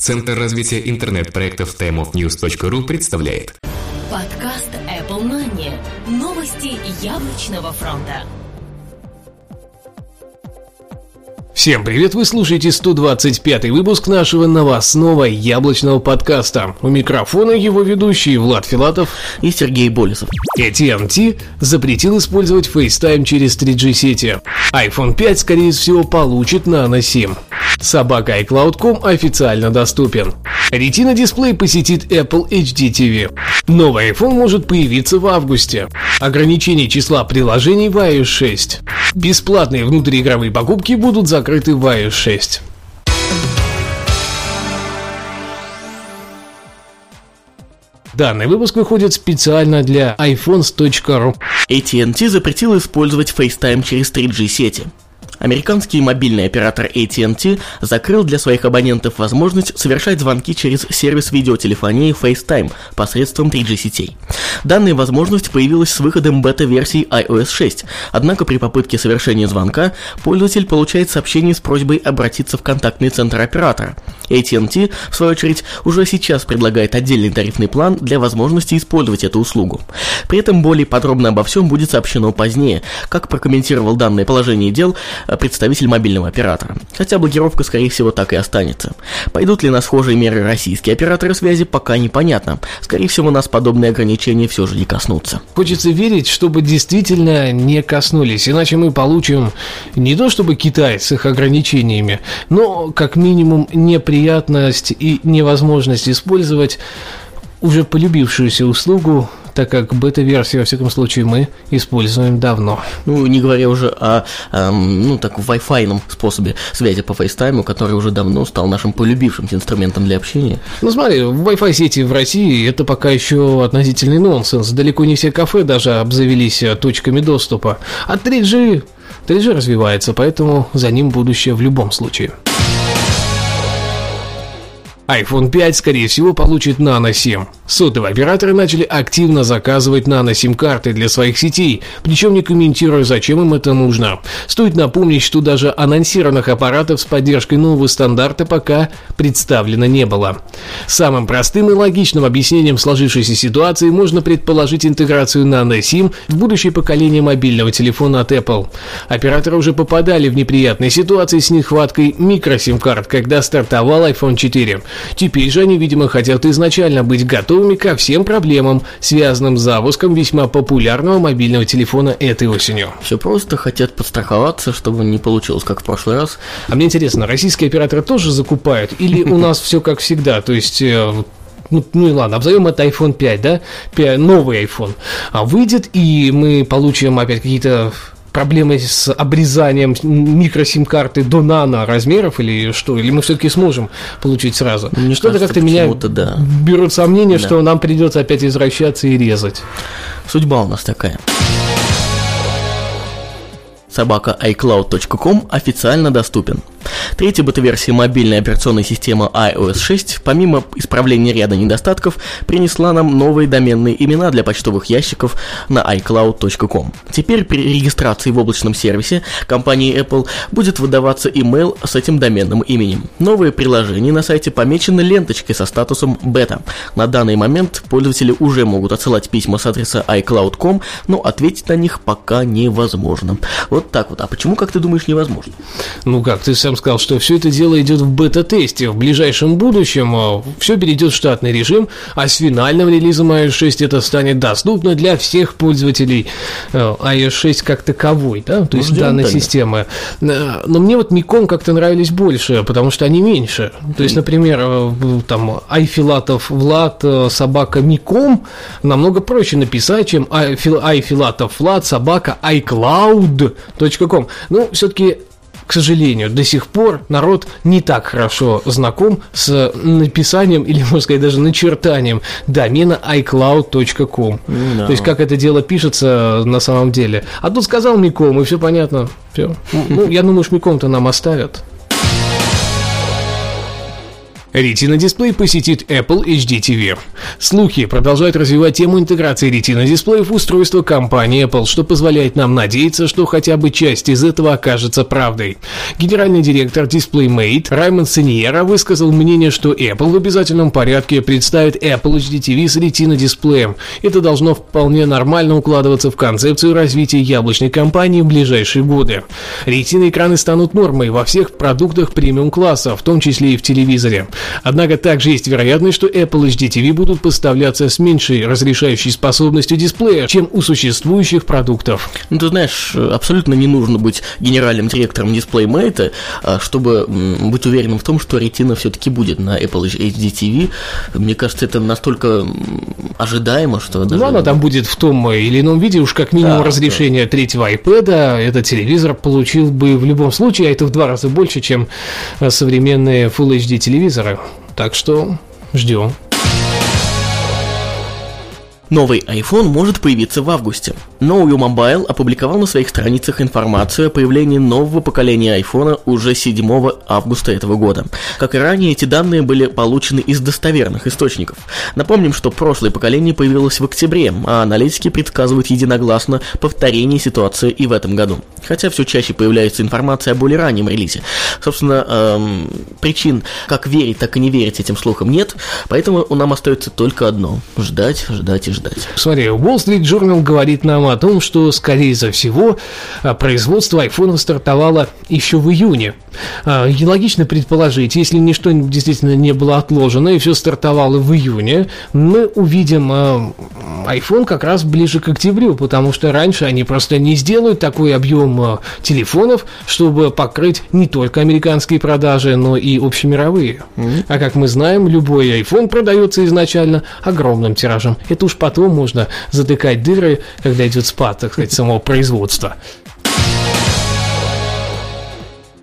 Центр развития интернет-проектов timeofnews.ru представляет Подкаст Apple Money. Новости яблочного фронта. Всем привет, вы слушаете 125 выпуск нашего новостного яблочного подкаста. У микрофона его ведущие Влад Филатов и Сергей Болесов. AT&T запретил использовать FaceTime через 3G сети. iPhone 5, скорее всего, получит Nano SIM. Собака iCloud.com официально доступен. Retina дисплей посетит Apple HD TV. Новый iPhone может появиться в августе. Ограничение числа приложений в iOS 6. Бесплатные внутриигровые покупки будут закрыты в iOS 6. Данный выпуск выходит специально для iPhones.ru. AT&T запретил использовать FaceTime через 3G сети. Американский мобильный оператор AT&T закрыл для своих абонентов возможность совершать звонки через сервис видеотелефонии FaceTime посредством 3G сетей. Данная возможность появилась с выходом бета-версии iOS 6, однако при попытке совершения звонка пользователь получает сообщение с просьбой обратиться в контактный центр оператора. AT&T, в свою очередь, уже сейчас предлагает отдельный тарифный план для возможности использовать эту услугу. При этом более подробно обо всем будет сообщено позднее, как прокомментировал данное положение дел представитель мобильного оператора. Хотя блокировка, скорее всего, так и останется. Пойдут ли на схожие меры российские операторы связи, пока непонятно. Скорее всего, нас подобные ограничения все же не коснутся. Хочется верить, чтобы действительно не коснулись, иначе мы получим не то чтобы Китай с их ограничениями, но как минимум неприятность и невозможность использовать уже полюбившуюся услугу так как бета-версию, во всяком случае, мы используем давно. Ну, не говоря уже о, эм, ну, так, Wi-Fi способе связи по FaceTime, который уже давно стал нашим полюбившимся инструментом для общения. Ну, смотри, Wi-Fi сети в России это пока еще относительный нонсенс. Далеко не все кафе даже обзавелись э, точками доступа. А 3G 3G развивается, поэтому за ним будущее в любом случае iPhone 5, скорее всего, получит Nano SIM. Сотовые операторы начали активно заказывать Nano SIM карты для своих сетей, причем не комментируя, зачем им это нужно. Стоит напомнить, что даже анонсированных аппаратов с поддержкой нового стандарта пока представлено не было. Самым простым и логичным объяснением сложившейся ситуации можно предположить интеграцию SIM в будущее поколение мобильного телефона от Apple. Операторы уже попадали в неприятные ситуации с нехваткой микросим-карт, когда стартовал iPhone 4. Теперь же они, видимо, хотят изначально быть готовыми ко всем проблемам, связанным с запуском весьма популярного мобильного телефона этой осенью. Все просто хотят подстраховаться, чтобы не получилось, как в прошлый раз. А мне интересно, российские операторы тоже закупают? Или у нас все как всегда? То есть э, ну, ну и ладно, обзовем это iPhone 5, да, новый iPhone, а выйдет, и мы получим опять какие-то проблемы с обрезанием микросим-карты до нано размеров или что? Или мы все-таки сможем получить сразу? Мне Что-то как-то меня да. берут сомнения, да. что нам придется опять извращаться и резать. Судьба у нас такая собака iCloud.com официально доступен. Третья бета-версия мобильной операционной системы iOS 6, помимо исправления ряда недостатков, принесла нам новые доменные имена для почтовых ящиков на iCloud.com. Теперь при регистрации в облачном сервисе компании Apple будет выдаваться email с этим доменным именем. Новые приложения на сайте помечены ленточкой со статусом бета. На данный момент пользователи уже могут отсылать письма с адреса iCloud.com, но ответить на них пока невозможно. Вот так вот. А почему, как ты думаешь, невозможно? Ну как, ты сам сказал, что все это дело идет в бета-тесте. В ближайшем будущем а, все перейдет в штатный режим, а с финальным релизом iOS 6 это станет доступно для всех пользователей а, iOS 6 как таковой, да, то ну, есть данной так. системы. А, но мне вот Миком как-то нравились больше, потому что они меньше. То есть, например, там Айфилатов Влад, собака Миком намного проще написать, чем Айфилатов Влад, собака iCloud.com. Ну, все-таки к сожалению, до сих пор народ не так хорошо знаком с написанием или, можно сказать, даже начертанием домена iCloud.com. No. То есть, как это дело пишется на самом деле. А тут сказал Миком, и все понятно. Все. Ну, я думаю, что Миком-то нам оставят. Retina дисплей посетит Apple HD TV. Слухи продолжают развивать тему интеграции Retina дисплеев в устройство компании Apple, что позволяет нам надеяться, что хотя бы часть из этого окажется правдой. Генеральный директор DisplayMate Раймонд Синьера высказал мнение, что Apple в обязательном порядке представит Apple HD TV с Retina дисплеем. Это должно вполне нормально укладываться в концепцию развития яблочной компании в ближайшие годы. Retina экраны станут нормой во всех продуктах премиум класса, в том числе и в телевизоре. Однако также есть вероятность, что Apple HD TV будут поставляться с меньшей разрешающей способностью дисплея, чем у существующих продуктов. Ну, ты знаешь, абсолютно не нужно быть генеральным директором DisplayMate, а, чтобы быть уверенным в том, что Retina все-таки будет на Apple HD TV. Мне кажется, это настолько ожидаемо, что даже... Ну, она там будет в том или ином виде, уж как минимум да, разрешение да. третьего iPad, этот телевизор получил бы в любом случае, а это в два раза больше, чем современные Full HD телевизоры. Так что ждем. Новый iPhone может появиться в августе. No You Mobile опубликовал на своих страницах информацию о появлении нового поколения iPhone уже 7 августа этого года. Как и ранее, эти данные были получены из достоверных источников. Напомним, что прошлое поколение появилось в октябре, а аналитики предсказывают единогласно повторение ситуации и в этом году. Хотя все чаще появляется информация о более раннем релизе. Собственно, эм, причин как верить, так и не верить этим слухам нет, поэтому нам остается только одно – ждать, ждать и ждать ждать. Смотри, Wall Street Journal говорит нам о том, что, скорее всего, а, производство iPhone стартовало еще в июне. А, и логично предположить, если ничто действительно не было отложено и все стартовало в июне, мы увидим а, iPhone как раз ближе к октябрю, потому что раньше они просто не сделают такой объем телефонов, чтобы покрыть не только американские продажи, но и общемировые. Mm-hmm. А как мы знаем, любой iPhone продается изначально огромным тиражем. Это уж по потом можно затыкать дыры, когда идет спад, так сказать, самого производства.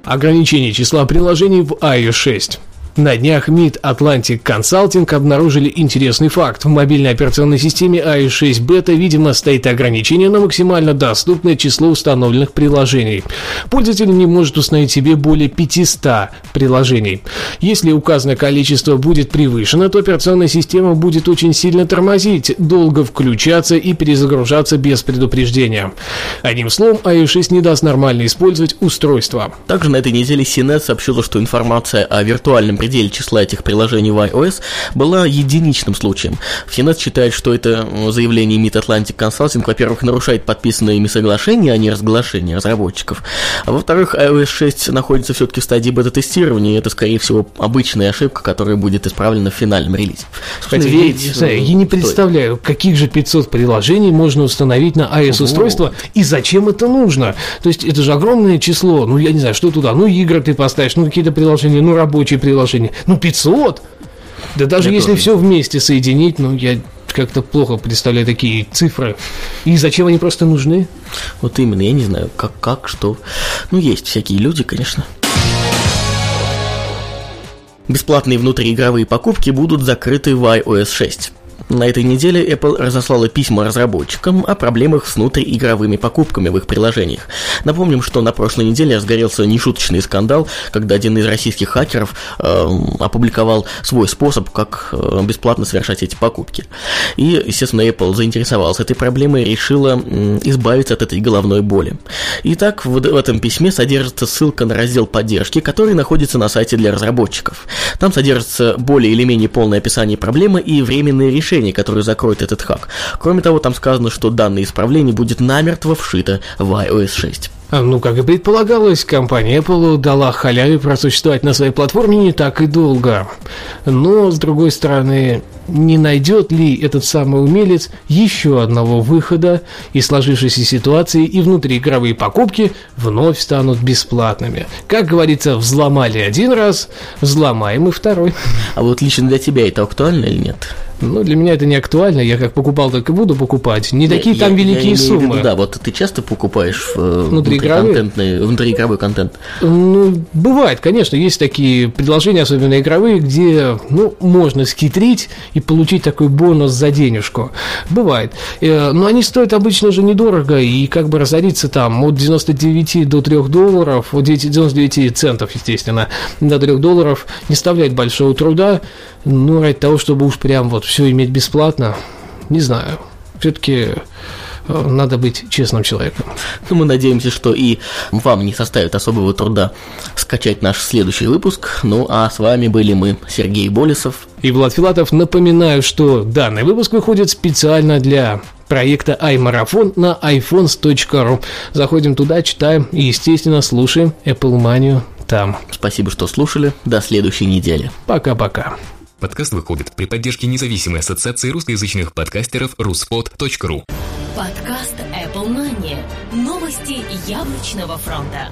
Ограничение числа приложений в iOS 6. На днях Mid Atlantic Consulting обнаружили интересный факт. В мобильной операционной системе iOS 6 Beta, видимо, стоит ограничение на максимально доступное число установленных приложений. Пользователь не может установить себе более 500 приложений. Если указанное количество будет превышено, то операционная система будет очень сильно тормозить, долго включаться и перезагружаться без предупреждения. Одним словом, iOS 6 не даст нормально использовать устройство. Также на этой неделе CNET сообщила, что информация о виртуальном пределе числа этих приложений в iOS была единичным случаем. Финет считает, что это заявление Mid Atlantic Consulting, во-первых, нарушает подписанные ими соглашения, а не разглашение разработчиков. А во-вторых, iOS 6 находится все-таки в стадии бета-тестирования, и это, скорее всего, обычная ошибка, которая будет исправлена в финальном релизе. Кстати, верить, я, я не представляю, стоит. каких же 500 приложений можно установить на iOS-устройство и зачем это нужно. То есть это же огромное число, ну я не знаю, что туда, ну игры ты поставишь, ну какие-то приложения, ну рабочие приложения, приложений. Ну, 500! Да даже я если тоже. все вместе соединить, ну, я как-то плохо представляю такие цифры. И зачем они просто нужны? Вот именно, я не знаю, как, как, что. Ну, есть всякие люди, конечно. Бесплатные внутриигровые покупки будут закрыты в iOS 6. На этой неделе Apple разослала письма разработчикам о проблемах с внутриигровыми покупками в их приложениях. Напомним, что на прошлой неделе разгорелся нешуточный скандал, когда один из российских хакеров э, опубликовал свой способ, как э, бесплатно совершать эти покупки. И, естественно, Apple заинтересовалась этой проблемой и решила э, избавиться от этой головной боли. Итак, в, в этом письме содержится ссылка на раздел поддержки, который находится на сайте для разработчиков. Там содержится более или менее полное описание проблемы и временные решения решение, которое закроет этот хак. Кроме того, там сказано, что данное исправление будет намертво вшито в iOS 6. А, ну, как и предполагалось, компания Apple дала халяве просуществовать на своей платформе не так и долго. Но, с другой стороны, не найдет ли этот самый умелец еще одного выхода из сложившейся ситуации и внутриигровые покупки вновь станут бесплатными. Как говорится, взломали один раз, взломаем и второй. А вот лично для тебя это актуально или нет? Ну, для меня это не актуально, я как покупал, так и буду покупать. Не такие Я- там я великие имею в виду, суммы. да, вот ты часто покупаешь э, внутриигровой контент. Ну, бывает, конечно, есть такие предложения, особенно игровые, где, ну, можно схитрить и получить такой бонус за денежку. Бывает. Э, Но они стоят обычно же недорого, и как бы разориться там от 99 до 3 долларов, от 9 99 центов, естественно, до 3 долларов не составляет большого труда, ну, ради того, чтобы уж прям вот все иметь бесплатно, не знаю. Все-таки надо быть честным человеком. Ну, мы надеемся, что и вам не составит особого труда скачать наш следующий выпуск. Ну, а с вами были мы, Сергей Болесов. И Влад Филатов, напоминаю, что данный выпуск выходит специально для проекта iMarathon на iPhones.ru. Заходим туда, читаем и, естественно, слушаем Apple Mania там. Спасибо, что слушали. До следующей недели. Пока-пока. Подкаст выходит при поддержке независимой ассоциации русскоязычных подкастеров ruspod.ru. Подкаст Apple Money. Новости яблочного фронта.